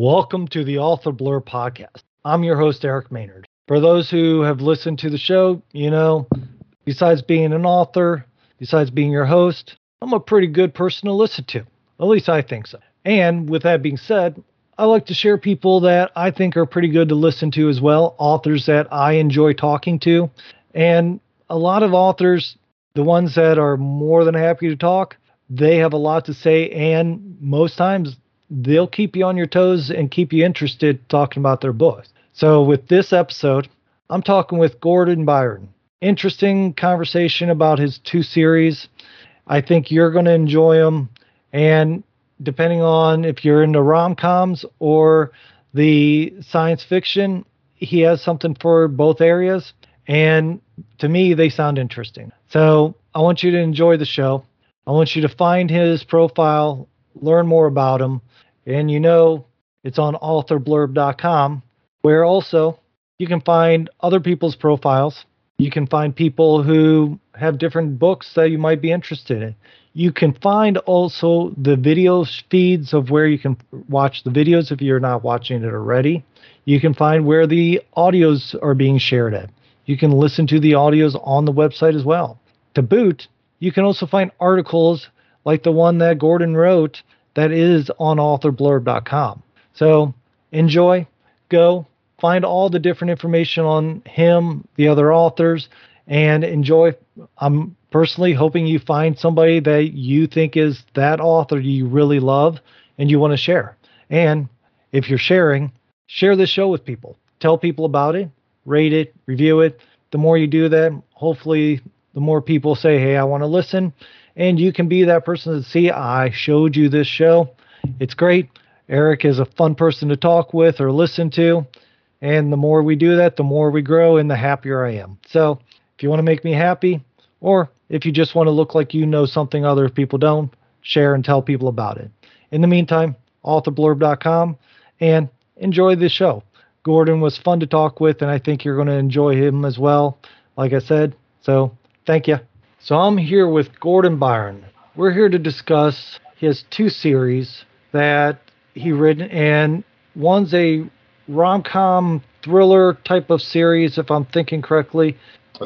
Welcome to the Author Blurb podcast. I'm your host, Eric Maynard. For those who have listened to the show, you know, besides being an author, besides being your host, I'm a pretty good person to listen to. At least I think so. And with that being said, I like to share people that I think are pretty good to listen to as well, authors that I enjoy talking to. And a lot of authors, the ones that are more than happy to talk, they have a lot to say. And most times they'll keep you on your toes and keep you interested talking about their books. So with this episode, I'm talking with Gordon Byron. Interesting conversation about his two series. I think you're going to enjoy them. And depending on if you're into rom coms or the science fiction, he has something for both areas. And to me, they sound interesting. So I want you to enjoy the show. I want you to find his profile, learn more about them. And you know, it's on authorblurb.com, where also you can find other people's profiles. You can find people who have different books that you might be interested in. You can find also the video feeds of where you can watch the videos if you're not watching it already. You can find where the audios are being shared at. You can listen to the audios on the website as well. To boot, you can also find articles like the one that Gordon wrote that is on authorblurb.com. So enjoy, go, find all the different information on him, the other authors, and enjoy. I'm personally hoping you find somebody that you think is that author you really love and you want to share. And if you're sharing, share this show with people. Tell people about it, rate it, review it. The more you do that, hopefully, the more people say, Hey, I want to listen. And you can be that person to see, I showed you this show. It's great. Eric is a fun person to talk with or listen to. And the more we do that, the more we grow and the happier I am. So if you want to make me happy, or if you just want to look like you know something other people don't, share and tell people about it. In the meantime, authorblurb.com and enjoy the show. Gordon was fun to talk with, and I think you're going to enjoy him as well, like I said. So thank you. So I'm here with Gordon Byron. We're here to discuss his two series that he written, and one's a rom com thriller type of series, if I'm thinking correctly,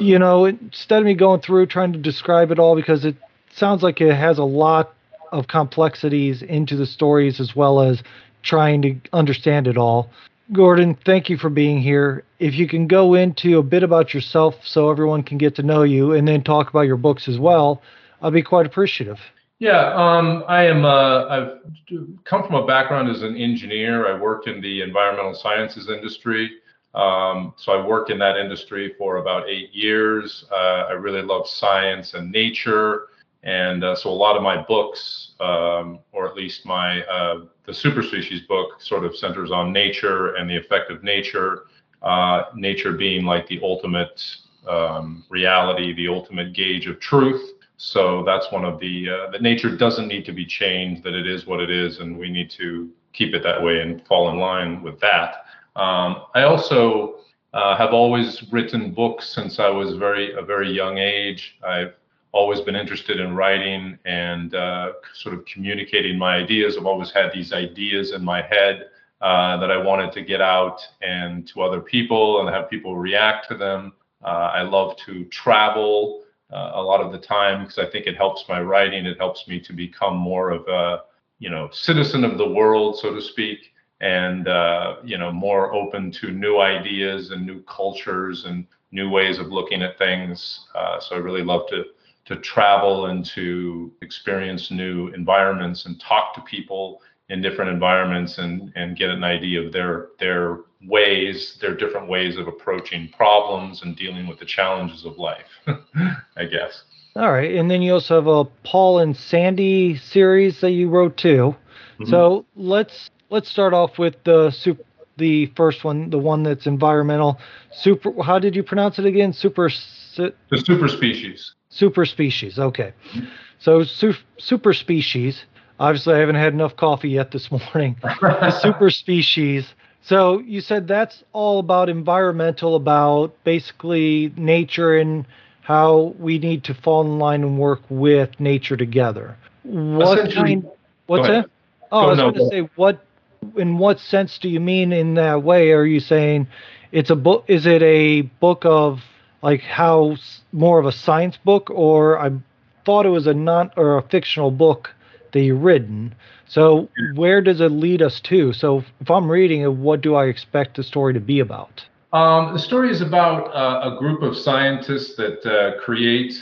you know, instead of me going through trying to describe it all, because it sounds like it has a lot of complexities into the stories as well as trying to understand it all. Gordon, thank you for being here. If you can go into a bit about yourself so everyone can get to know you and then talk about your books as well, I'll be quite appreciative. Yeah, um, I am. Uh, I've come from a background as an engineer. I worked in the environmental sciences industry. Um, so I worked in that industry for about eight years. Uh, I really love science and nature, and uh, so a lot of my books, um, or at least my uh, the superspecies book, sort of centers on nature and the effect of nature. Uh, nature being like the ultimate um, reality, the ultimate gauge of truth. So that's one of the uh, that nature doesn't need to be changed; that it is what it is, and we need to keep it that way and fall in line with that. Um, I also uh, have always written books since I was very a very young age. I've always been interested in writing and uh, sort of communicating my ideas. I've always had these ideas in my head uh, that I wanted to get out and to other people and have people react to them. Uh, I love to travel uh, a lot of the time because I think it helps my writing. It helps me to become more of a you know citizen of the world, so to speak and uh, you know more open to new ideas and new cultures and new ways of looking at things. Uh, so I really love to to travel and to experience new environments and talk to people in different environments and and get an idea of their their ways, their different ways of approaching problems and dealing with the challenges of life. I guess. All right, and then you also have a Paul and Sandy series that you wrote too. Mm-hmm. So let's let's start off with the super, the first one, the one that's environmental. Super. How did you pronounce it again? Super. The super species. Super species. Okay. So su- super species. Obviously, I haven't had enough coffee yet this morning. super species. So you said that's all about environmental, about basically nature and how we need to fall in line and work with nature together. What kind? What's that? Oh, I was going to say what in what sense do you mean in that way? Are you saying it's a book? Is it a book of like how more of a science book, or I thought it was a non or a fictional book that you written. So where does it lead us to? So if I'm reading it, what do I expect the story to be about? Um, the story is about uh, a group of scientists that uh, create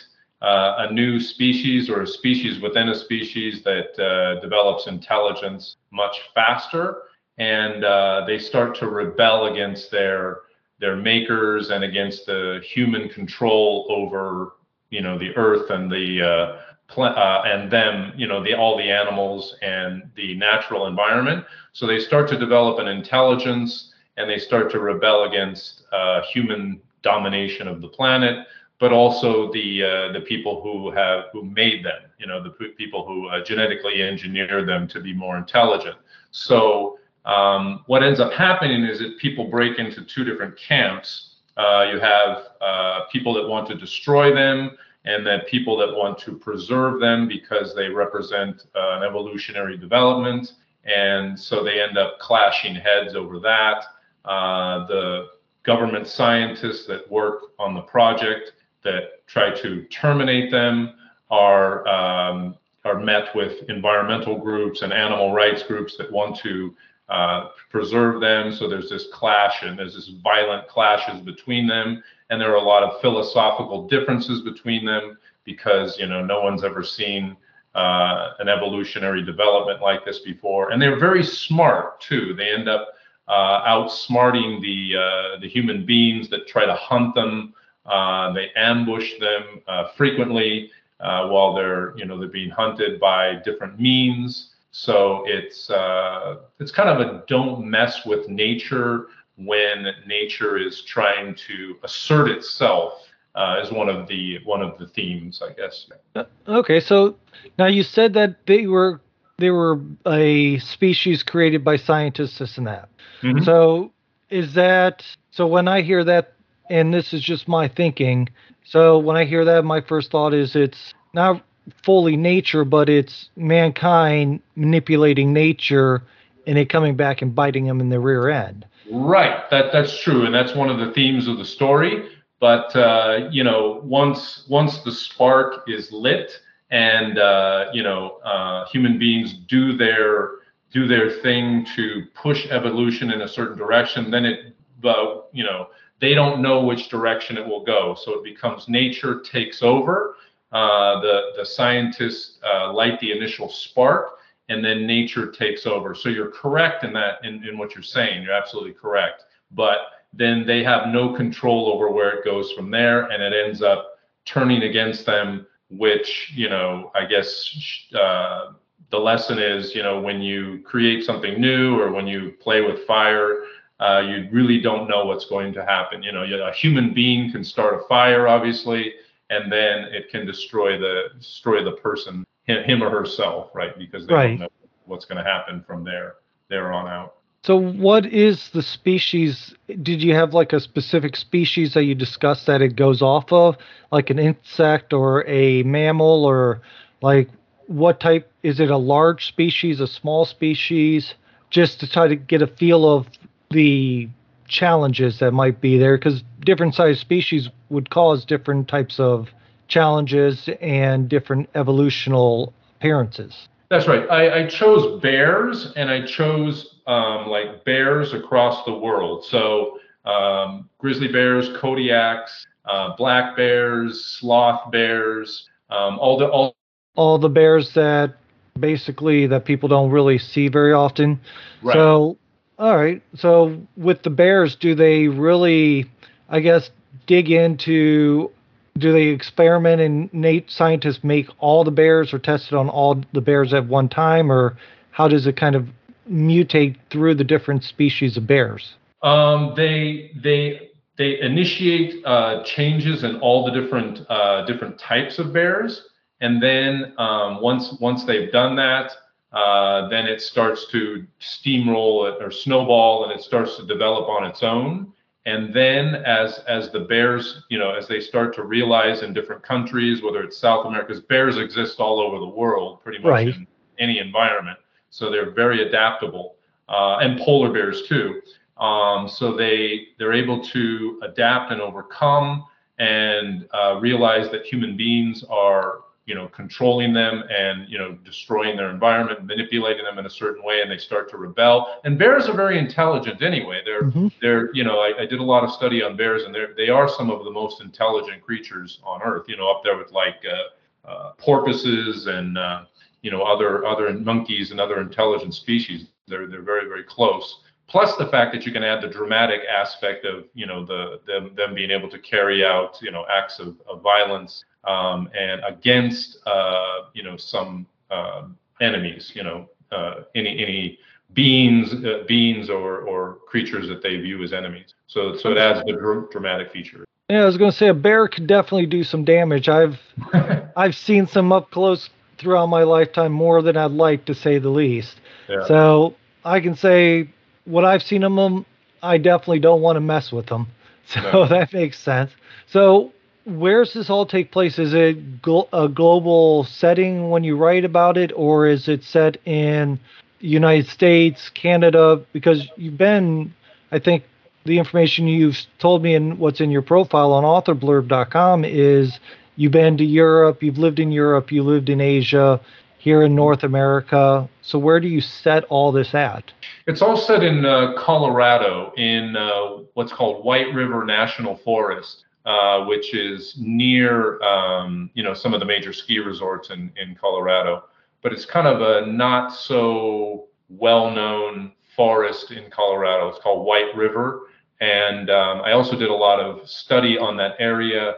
uh, a new species or a species within a species that uh, develops intelligence much faster, and uh, they start to rebel against their their makers and against the human control over you know the earth and the uh, pl- uh, and them you know the all the animals and the natural environment. So they start to develop an intelligence and they start to rebel against uh, human domination of the planet but also the uh, the people who have who made them you know the people who uh, genetically engineered them to be more intelligent. So um, what ends up happening is that people break into two different camps. Uh, you have uh, people that want to destroy them, and then people that want to preserve them because they represent uh, an evolutionary development. And so they end up clashing heads over that. Uh, the government scientists that work on the project that try to terminate them are um, are met with environmental groups and animal rights groups that want to uh, preserve them. So there's this clash and there's this violent clashes between them. And there are a lot of philosophical differences between them because, you know, no one's ever seen uh, an evolutionary development like this before. And they're very smart too. They end up uh, outsmarting the, uh, the human beings that try to hunt them. Uh, they ambush them uh, frequently while they're, you know, they're being hunted by different means. So it's uh, it's kind of a don't mess with nature when nature is trying to assert itself uh, is one of the one of the themes, I guess. Uh, okay, so now you said that they were they were a species created by scientists, this and that. Mm-hmm. So is that so? When I hear that, and this is just my thinking. So when I hear that, my first thought is it's not fully nature, but it's mankind manipulating nature and it coming back and biting them in the rear end. Right. That that's true, and that's one of the themes of the story. But uh, you know, once once the spark is lit, and uh, you know, uh, human beings do their do their thing to push evolution in a certain direction, then it, uh, you know, they don't know which direction it will go. So it becomes nature takes over, uh, the the scientists uh, light the initial spark, and then nature takes over. So you're correct in that in, in what you're saying. You're absolutely correct. But then they have no control over where it goes from there, and it ends up turning against them. Which you know, I guess uh, the lesson is, you know, when you create something new or when you play with fire, uh, you really don't know what's going to happen. You know, a human being can start a fire, obviously, and then it can destroy the destroy the person, him or herself, right? Because they right. don't know what's going to happen from there there on out. So, what is the species? Did you have like a specific species that you discussed that it goes off of, like an insect or a mammal, or like what type? Is it a large species, a small species? Just to try to get a feel of the challenges that might be there because different sized species would cause different types of challenges and different evolutional appearances. That's right. I, I chose bears and I chose um, like bears across the world. So um, grizzly bears, Kodiaks, uh, black bears, sloth bears, um, all the all all the bears that basically that people don't really see very often. Right. So all right. So with the bears, do they really, I guess, dig into? Do they experiment and Nate scientists make all the bears or test it on all the bears at one time, or how does it kind of mutate through the different species of bears? Um, they they they initiate uh, changes in all the different uh, different types of bears, and then um, once once they've done that, uh, then it starts to steamroll or snowball and it starts to develop on its own. And then as as the bears, you know, as they start to realize in different countries, whether it's South America, because bears exist all over the world, pretty much right. in any environment. So they're very adaptable. uh, and polar bears too. Um, so they they're able to adapt and overcome and uh, realize that human beings are you know controlling them and you know destroying their environment manipulating them in a certain way and they start to rebel. And bears are very intelligent anyway. They're mm-hmm. they're you know I, I, did a lot of study on bears and they're they are some of the most intelligent creatures on earth you know up there with like uh, uh, porpoises and uh, you know other other monkeys and other intelligent species. They're they're very very close. Plus the fact that you can add the dramatic aspect of you know the them, them being able to carry out you know acts of, of violence um, and against uh, you know some uh, enemies, you know uh, any any beings uh, beings or or creatures that they view as enemies. So so it adds the dr- dramatic feature. Yeah, I was going to say a bear could definitely do some damage. I've I've seen some up close throughout my lifetime more than I'd like to say the least. Yeah. So I can say what I've seen of them, I definitely don't want to mess with them. So no. that makes sense. So where's this all take place? Is it gl- a global setting when you write about it, or is it set in United States, Canada? Because you've been, I think, the information you've told me and what's in your profile on authorblurb.com is you've been to Europe, you've lived in Europe, you lived in Asia, here in North America. So where do you set all this at? It's all set in uh, Colorado in uh, what's called White River National Forest. Uh, which is near um, you know some of the major ski resorts in, in Colorado. But it's kind of a not so well-known forest in Colorado. It's called White River, and um, I also did a lot of study on that area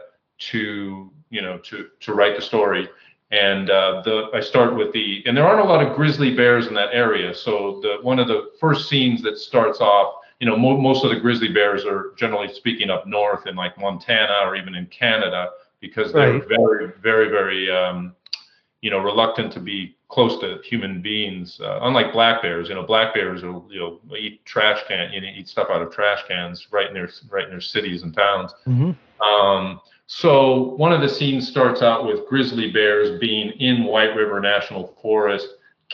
to you know to to write the story. And uh, the I start with the and there aren't a lot of grizzly bears in that area. So the one of the first scenes that starts off you know, mo- most of the grizzly bears are generally speaking up north in like Montana or even in Canada because they're right. very, very, very, um, you know, reluctant to be close to human beings. Uh, unlike black bears, you know, black bears will, you know, eat trash can, you know, eat stuff out of trash cans right in their, right in their cities and towns. Mm-hmm. Um, so one of the scenes starts out with grizzly bears being in White River National Forest,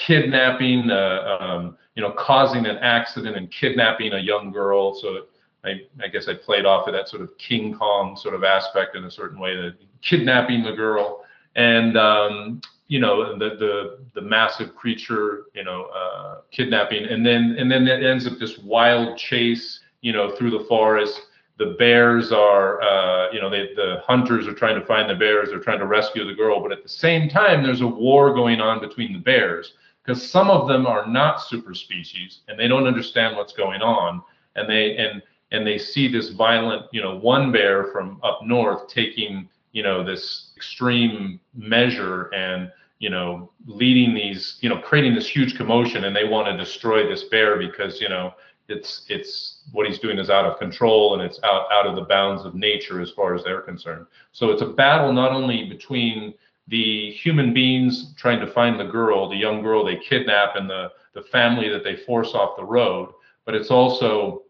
kidnapping, uh, um, you know, causing an accident and kidnapping a young girl. So I, I guess I played off of that sort of King Kong sort of aspect in a certain way, that kidnapping the girl and um, you know the the the massive creature, you know, uh, kidnapping, and then and then it ends up this wild chase, you know, through the forest. The bears are, uh, you know, they, the hunters are trying to find the bears. They're trying to rescue the girl, but at the same time, there's a war going on between the bears because some of them are not super species and they don't understand what's going on and they and and they see this violent you know one bear from up north taking you know this extreme measure and you know leading these you know creating this huge commotion and they want to destroy this bear because you know it's it's what he's doing is out of control and it's out out of the bounds of nature as far as they're concerned. So it's a battle not only between the human beings trying to find the girl, the young girl they kidnap, and the, the family that they force off the road. But it's also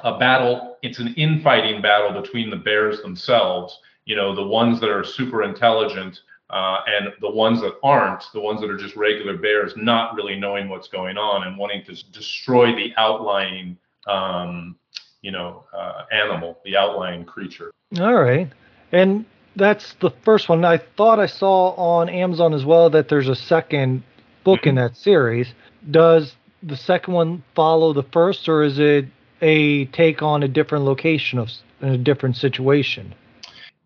a battle, it's an infighting battle between the bears themselves, you know, the ones that are super intelligent uh, and the ones that aren't, the ones that are just regular bears, not really knowing what's going on and wanting to destroy the outlying, um, you know, uh, animal, the outlying creature. All right. And that's the first one. I thought I saw on Amazon as well that there's a second book mm-hmm. in that series. Does the second one follow the first, or is it a take on a different location of in a different situation?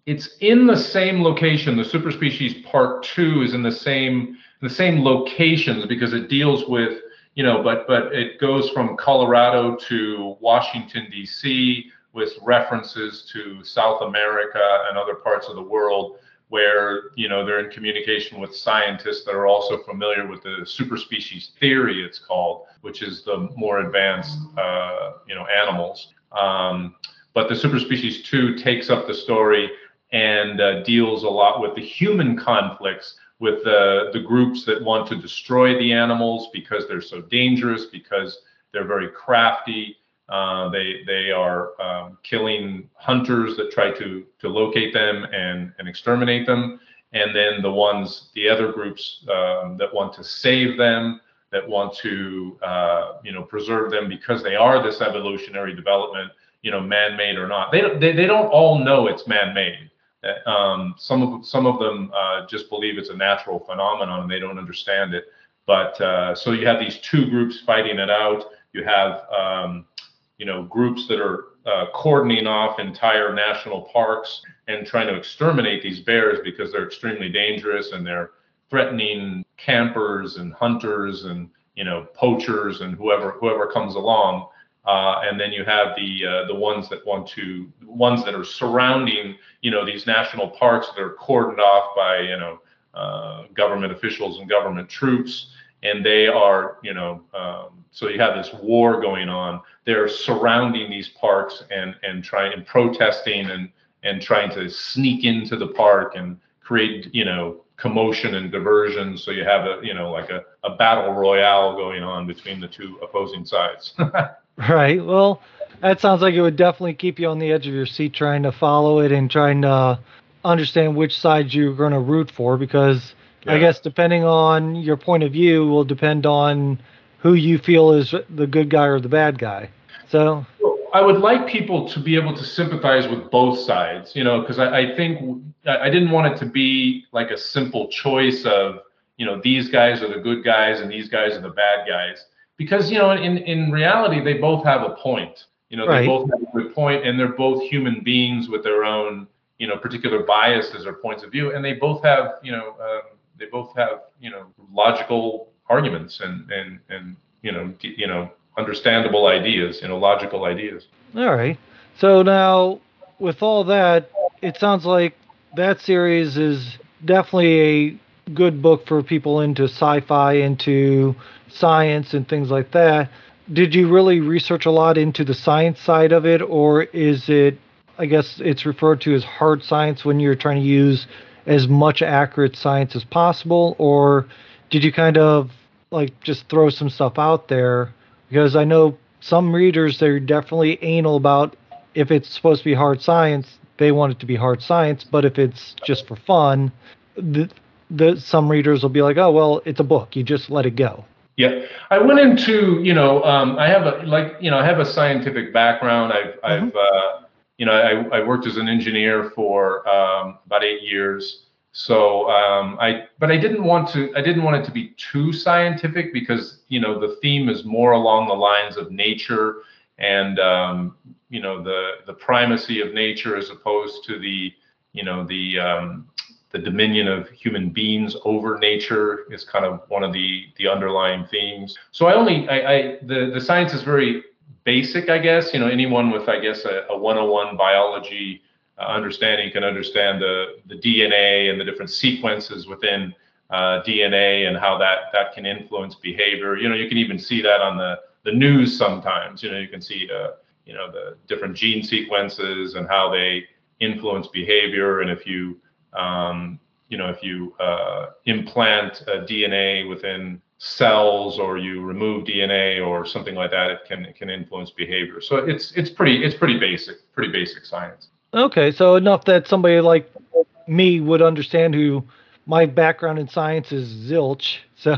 It's in the same location. The super species part two is in the same the same locations because it deals with you know, but but it goes from Colorado to Washington D.C with references to South America and other parts of the world where you know they're in communication with scientists that are also familiar with the superspecies theory it's called which is the more advanced uh, you know animals. Um, but the superspecies 2 takes up the story and uh, deals a lot with the human conflicts with the, the groups that want to destroy the animals because they're so dangerous because they're very crafty uh, they they are um, killing hunters that try to to locate them and and exterminate them, and then the ones the other groups um, that want to save them that want to uh, you know preserve them because they are this evolutionary development, you know, man-made or not. They they, they don't all know it's man-made. Um, some of some of them uh, just believe it's a natural phenomenon and they don't understand it. But uh, so you have these two groups fighting it out. You have um, you know groups that are uh, cordoning off entire national parks and trying to exterminate these bears because they're extremely dangerous and they're threatening campers and hunters and you know poachers and whoever whoever comes along. Uh, and then you have the uh, the ones that want to ones that are surrounding you know these national parks that are cordoned off by you know uh, government officials and government troops and they are you know um, so you have this war going on they're surrounding these parks and and trying and protesting and and trying to sneak into the park and create you know commotion and diversion. So you have a you know like a, a battle royale going on between the two opposing sides. right. Well, that sounds like it would definitely keep you on the edge of your seat trying to follow it and trying to understand which side you're going to root for because yeah. I guess depending on your point of view will depend on who you feel is the good guy or the bad guy. So I would like people to be able to sympathize with both sides, you know, because I, I, think I didn't want it to be like a simple choice of, you know, these guys are the good guys and these guys are the bad guys. Because, you know, in, in reality, they both have a point. You know, right. they both have a good point and they're both human beings with their own, you know, particular biases or points of view. And they both have, you know, um, they both have, you know, logical arguments and, and, and, you know, you know, understandable ideas, you know, logical ideas. All right. So now, with all that, it sounds like that series is definitely a good book for people into sci-fi, into science, and things like that. Did you really research a lot into the science side of it, or is it? I guess it's referred to as hard science when you're trying to use as much accurate science as possible, or did you kind of like just throw some stuff out there because I know some readers they're definitely anal about if it's supposed to be hard science, they want it to be hard science, but if it's just for fun, the, the some readers will be like, "Oh, well, it's a book. You just let it go." Yeah, I went into you know um, I have a like you know I have a scientific background. I've mm-hmm. I've uh, you know I, I worked as an engineer for um, about eight years. So um, I, but I didn't want to. I didn't want it to be too scientific because you know the theme is more along the lines of nature and um, you know the the primacy of nature as opposed to the you know the um, the dominion of human beings over nature is kind of one of the the underlying themes. So I only I, I the the science is very basic, I guess. You know, anyone with I guess a, a 101 biology uh, understanding can understand the, the DNA and the different sequences within uh, DNA and how that, that can influence behavior. You know, you can even see that on the, the news sometimes. You know, you can see, uh, you know, the different gene sequences and how they influence behavior. And if you, um, you know, if you uh, implant DNA within cells or you remove DNA or something like that, it can it can influence behavior. So it's it's pretty it's pretty basic, pretty basic science. Okay, so enough that somebody like me would understand who my background in science is zilch. So,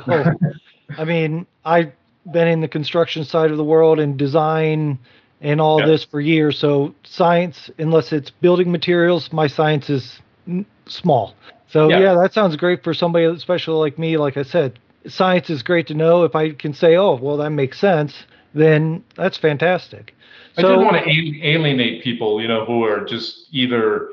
I mean, I've been in the construction side of the world and design and all yep. this for years. So, science, unless it's building materials, my science is small. So, yep. yeah, that sounds great for somebody, especially like me. Like I said, science is great to know. If I can say, oh, well, that makes sense, then that's fantastic. I didn't want to alienate people, you know, who are just either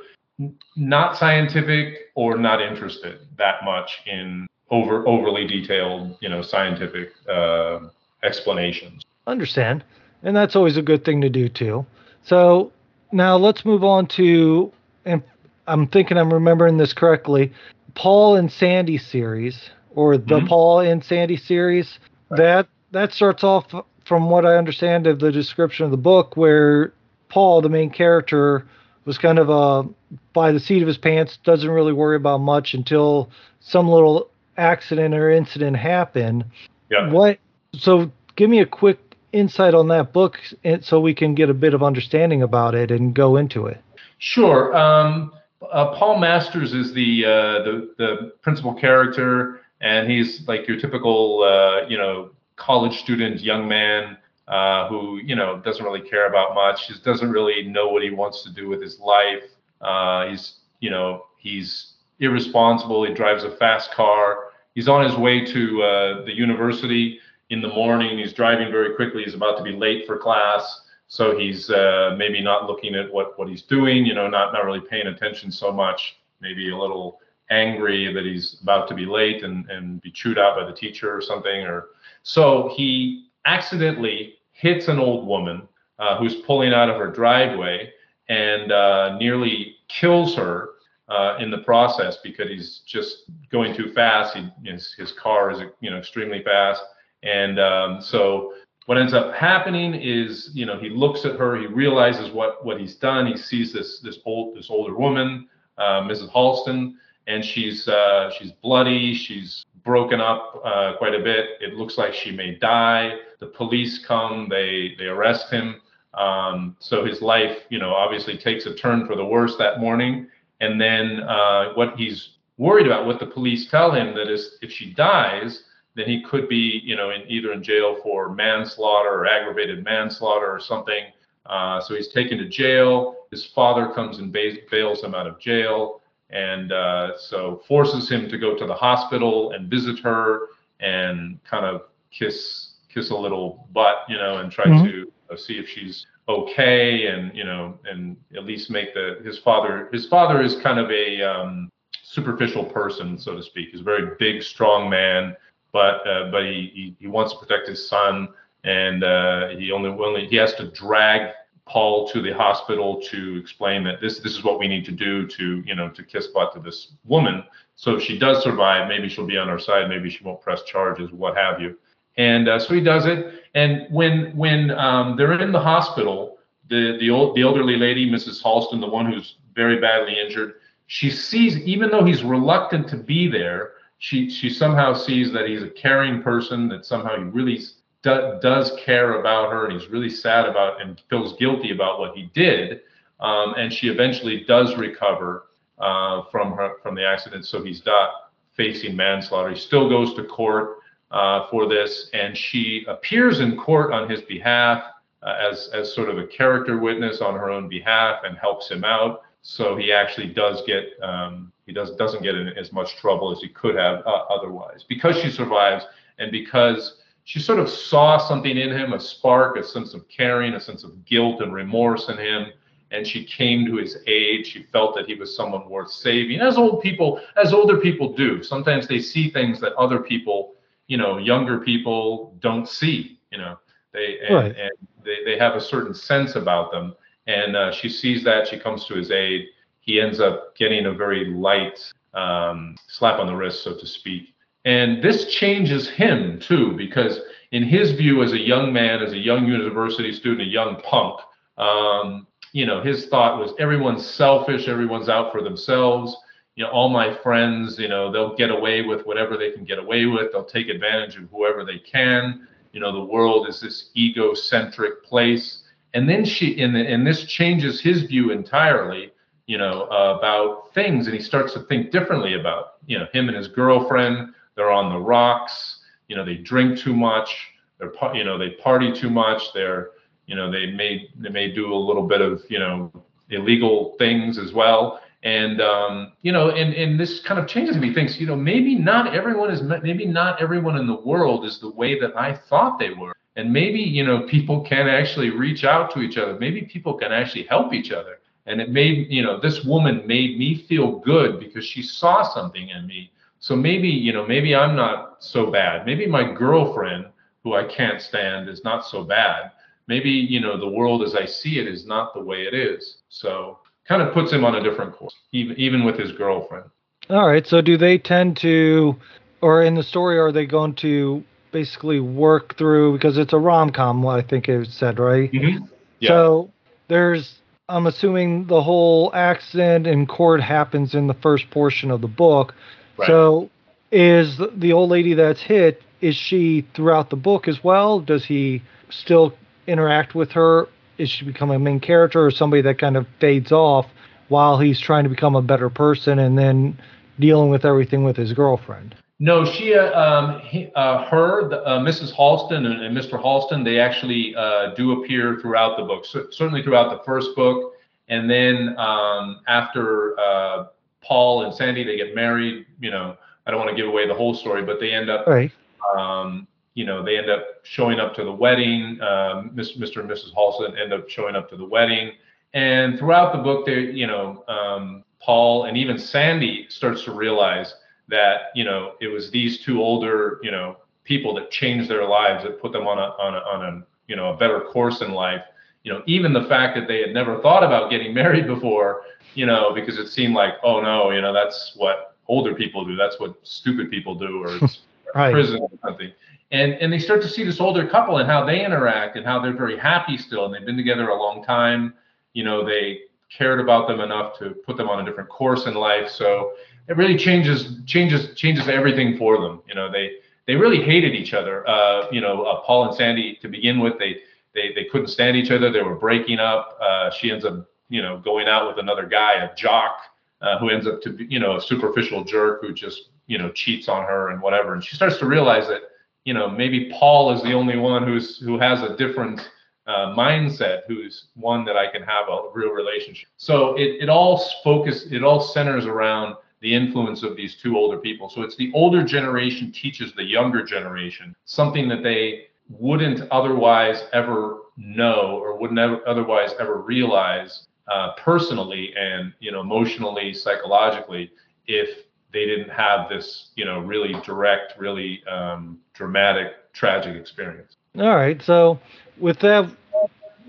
not scientific or not interested that much in over overly detailed, you know, scientific uh, explanations. Understand, and that's always a good thing to do too. So now let's move on to, and I'm thinking I'm remembering this correctly, Paul and Sandy series or the mm-hmm. Paul and Sandy series. Right. That that starts off from what I understand of the description of the book, where Paul, the main character, was kind of a by the seat of his pants, doesn't really worry about much until some little accident or incident happened. Yeah. What? So, give me a quick insight on that book, so we can get a bit of understanding about it and go into it. Sure. Um, uh, Paul Masters is the, uh, the the principal character. and he's like your typical, uh, you know, college student, young man uh, who you know doesn't really care about much. Just doesn't really know what he wants to do with his life. Uh, he's you know he's irresponsible. He drives a fast car. He's on his way to uh, the university in the morning. He's driving very quickly. He's about to be late for class. So he's uh, maybe not looking at what, what he's doing, you know, not, not really paying attention so much, maybe a little angry that he's about to be late and, and be chewed out by the teacher or something. Or so he accidentally hits an old woman uh, who's pulling out of her driveway and uh, nearly kills her uh, in the process because he's just going too fast. He, his, his car is you know extremely fast, and um, so what ends up happening is you know he looks at her, he realizes what what he's done. He sees this this old this older woman, uh, Mrs. Halston, and she's uh, she's bloody, she's broken up uh, quite a bit. It looks like she may die. The police come, they they arrest him. Um, so his life, you know, obviously takes a turn for the worse that morning. And then uh, what he's worried about, what the police tell him, that is, if she dies, then he could be, you know, in either in jail for manslaughter or aggravated manslaughter or something. Uh, so he's taken to jail. His father comes and bails him out of jail, and uh, so forces him to go to the hospital and visit her and kind of kiss kiss a little butt, you know, and try mm-hmm. to uh, see if she's okay and you know and at least make the his father his father is kind of a um, superficial person so to speak he's a very big strong man but uh, but he, he, he wants to protect his son and uh, he only only he has to drag Paul to the hospital to explain that this this is what we need to do to you know to kiss butt to this woman so if she does survive maybe she'll be on our side maybe she won't press charges what have you and uh, so he does it. And when when um, they're in the hospital, the the old the elderly lady, Mrs. Halston, the one who's very badly injured, she sees even though he's reluctant to be there, she she somehow sees that he's a caring person, that somehow he really do, does care about her, and he's really sad about and feels guilty about what he did. Um, and she eventually does recover uh, from her from the accident, so he's not facing manslaughter. He still goes to court uh, for this, and she appears in court on his behalf uh, as as sort of a character witness on her own behalf and helps him out. So he actually does get um, he does doesn't get in as much trouble as he could have uh, otherwise because she survives and because she sort of saw something in him, a spark, a sense of caring, a sense of guilt and remorse in him. And she came to his aid. She felt that he was someone worth saving, as old people, as older people do. Sometimes they see things that other people you know younger people don't see you know they and, right. and they, they have a certain sense about them and uh, she sees that she comes to his aid he ends up getting a very light um, slap on the wrist so to speak and this changes him too because in his view as a young man as a young university student a young punk um, you know his thought was everyone's selfish everyone's out for themselves you know, all my friends, you know, they'll get away with whatever they can get away with. They'll take advantage of whoever they can. You know, the world is this egocentric place. And then she, and, and this changes his view entirely, you know, uh, about things. And he starts to think differently about, you know, him and his girlfriend. They're on the rocks. You know, they drink too much. They're, you know, they party too much. They're, you know, they may, they may do a little bit of, you know, illegal things as well and um, you know and and this kind of changes me thinks you know maybe not everyone is maybe not everyone in the world is the way that i thought they were and maybe you know people can actually reach out to each other maybe people can actually help each other and it made you know this woman made me feel good because she saw something in me so maybe you know maybe i'm not so bad maybe my girlfriend who i can't stand is not so bad maybe you know the world as i see it is not the way it is so kind of puts him on a different course, even even with his girlfriend. All right. So do they tend to, or in the story, are they going to basically work through because it's a rom com? I think it said right. Mm-hmm. Yeah. So there's, I'm assuming the whole accident in court happens in the first portion of the book. Right. So is the old lady that's hit? Is she throughout the book as well? Does he still interact with her is she become a main character or somebody that kind of fades off while he's trying to become a better person and then dealing with everything with his girlfriend? No, she, uh, um, he, uh, her, the, uh, Mrs. Halston and, and, Mr. Halston, they actually uh, do appear throughout the book. So, certainly throughout the first book, and then um, after uh, Paul and Sandy they get married. You know, I don't want to give away the whole story, but they end up, right. um, you know, they end up showing up to the wedding. Um, Mr. and Mrs. Halston end up showing up to the wedding, and throughout the book, they, you know, um, Paul and even Sandy starts to realize that you know it was these two older you know people that changed their lives that put them on a on a, on a you know a better course in life you know even the fact that they had never thought about getting married before you know because it seemed like oh no you know that's what older people do that's what stupid people do or it's right. prison or something and and they start to see this older couple and how they interact and how they're very happy still and they've been together a long time you know they cared about them enough to put them on a different course in life so it really changes changes changes everything for them. You know, they they really hated each other. Uh, you know, uh, Paul and Sandy to begin with, they they they couldn't stand each other. They were breaking up. Uh, she ends up you know going out with another guy, a jock, uh, who ends up to be you know a superficial jerk who just you know cheats on her and whatever. And she starts to realize that you know maybe Paul is the only one who's who has a different uh, mindset who's one that I can have a real relationship. So it, it all focus it all centers around the influence of these two older people. So it's the older generation teaches the younger generation something that they wouldn't otherwise ever know or wouldn't otherwise ever realize uh, personally and you know emotionally psychologically if they didn't have this you know really direct really um, dramatic tragic experience. All right. So with that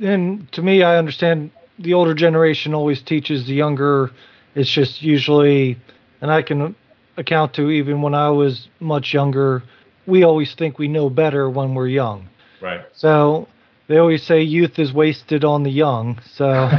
and to me i understand the older generation always teaches the younger. It's just usually and I can account to even when I was much younger, we always think we know better when we're young. Right. So they always say youth is wasted on the young. So,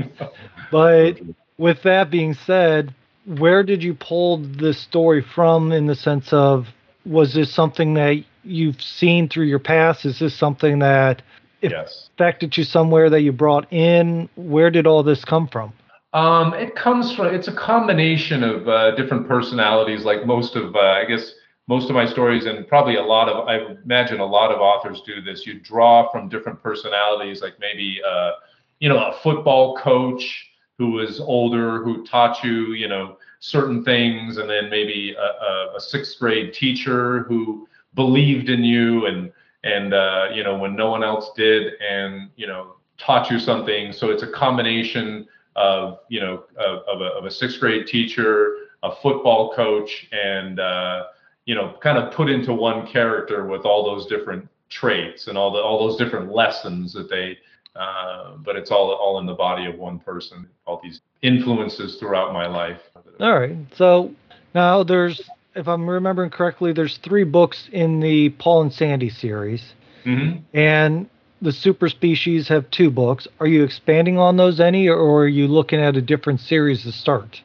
but with that being said, where did you pull this story from in the sense of was this something that you've seen through your past? Is this something that yes. affected you somewhere that you brought in? Where did all this come from? Um, it comes from it's a combination of uh, different personalities. Like most of, uh, I guess, most of my stories, and probably a lot of, I imagine a lot of authors do this. You draw from different personalities, like maybe, uh, you know, a football coach who was older, who taught you, you know, certain things, and then maybe a, a, a sixth grade teacher who believed in you and and uh, you know when no one else did, and you know taught you something. So it's a combination of you know of, of, a, of a sixth grade teacher, a football coach, and uh, you know kind of put into one character with all those different traits and all the all those different lessons that they. Uh, but it's all all in the body of one person. All these influences throughout my life. All right. So now there's, if I'm remembering correctly, there's three books in the Paul and Sandy series. Mm-hmm. And the super species have two books. Are you expanding on those any, or are you looking at a different series to start?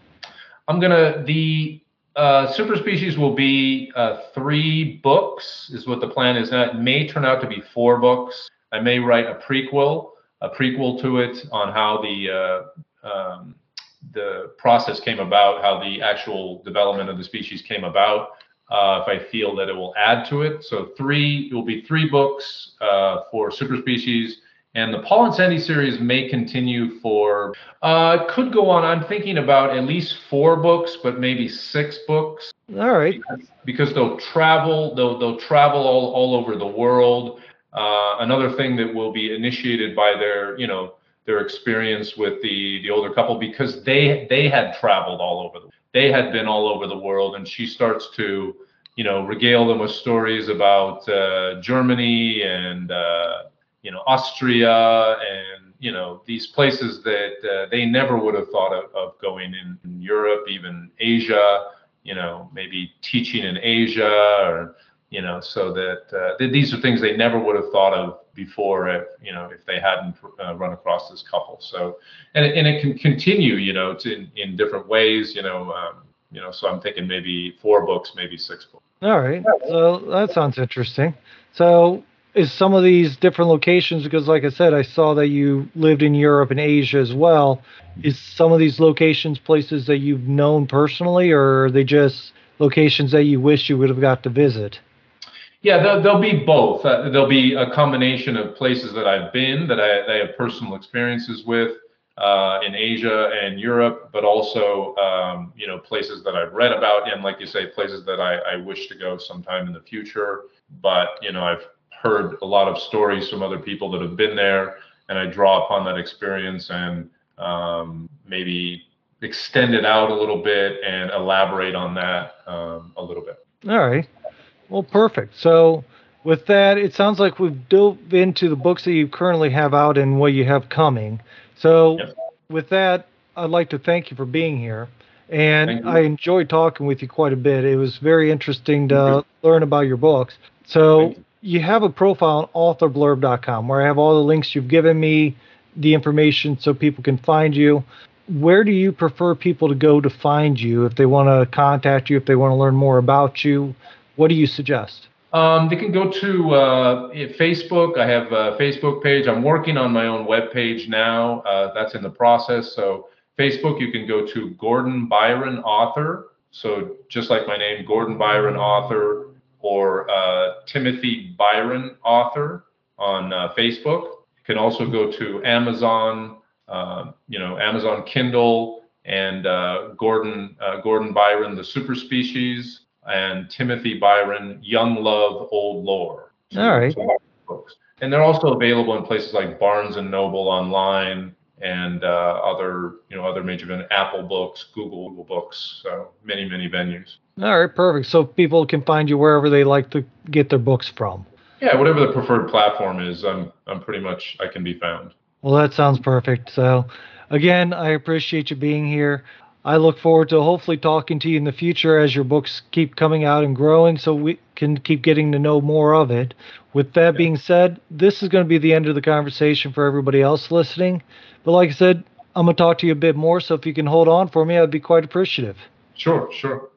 I'm gonna the uh, super species will be uh, three books is what the plan is. Now it may turn out to be four books. I may write a prequel, a prequel to it on how the uh, um, the process came about, how the actual development of the species came about uh, if I feel that it will add to it. So three, it will be three books uh, for super species. And the Paul and Sandy series may continue for, uh, could go on. I'm thinking about at least four books, but maybe six books. All right. Because, they'll travel, they'll, they'll travel all, all over the world. Uh, another thing that will be initiated by their, you know, their experience with the the older couple because they they had traveled all over the they had been all over the world, and she starts to, you know, regale them with stories about uh, Germany and uh, you know Austria and you know these places that uh, they never would have thought of, of going in, in Europe, even Asia. You know, maybe teaching in Asia or you know, so that uh, th- these are things they never would have thought of before if you know if they hadn't uh, run across this couple. So and it, and it can continue, you know, to in, in different ways, you know, um, you know. So I'm thinking maybe four books, maybe six books. All right, so that sounds interesting. So is some of these different locations because like i said i saw that you lived in europe and asia as well is some of these locations places that you've known personally or are they just locations that you wish you would have got to visit? Yeah, there'll, there'll be both. Uh, there'll be a combination of places that I've been that I, I have personal experiences with uh, in Asia and Europe, but also um, you know places that I've read about and, like you say, places that I, I wish to go sometime in the future. But you know, I've heard a lot of stories from other people that have been there, and I draw upon that experience and um, maybe extend it out a little bit and elaborate on that um, a little bit. All right. Well, perfect. So, with that, it sounds like we've dove into the books that you currently have out and what you have coming. So, yep. with that, I'd like to thank you for being here. And I enjoyed talking with you quite a bit. It was very interesting to learn about your books. So, you. You have a profile on authorblurb.com where I have all the links you've given me, the information so people can find you. Where do you prefer people to go to find you if they want to contact you, if they want to learn more about you? What do you suggest? Um, they can go to uh, Facebook. I have a Facebook page. I'm working on my own web page now. Uh, that's in the process. So Facebook, you can go to Gordon Byron Author. So just like my name, Gordon Byron Author, or uh, Timothy Byron Author on uh, Facebook. You can also go to Amazon, uh, you know, Amazon Kindle, and uh, Gordon Gordon Byron, the Super Species and Timothy Byron, Young Love, Old Lore. All right. Books. And they're also available in places like Barnes and Noble online and uh, other, you know, other major Apple Books, Google, Google Books, so many, many venues. All right, perfect. So people can find you wherever they like to get their books from. Yeah, whatever the preferred platform is, I'm, I'm pretty much I can be found. Well, that sounds perfect. So, again, I appreciate you being here. I look forward to hopefully talking to you in the future as your books keep coming out and growing so we can keep getting to know more of it. With that being said, this is going to be the end of the conversation for everybody else listening. But like I said, I'm going to talk to you a bit more. So if you can hold on for me, I'd be quite appreciative. Sure, sure.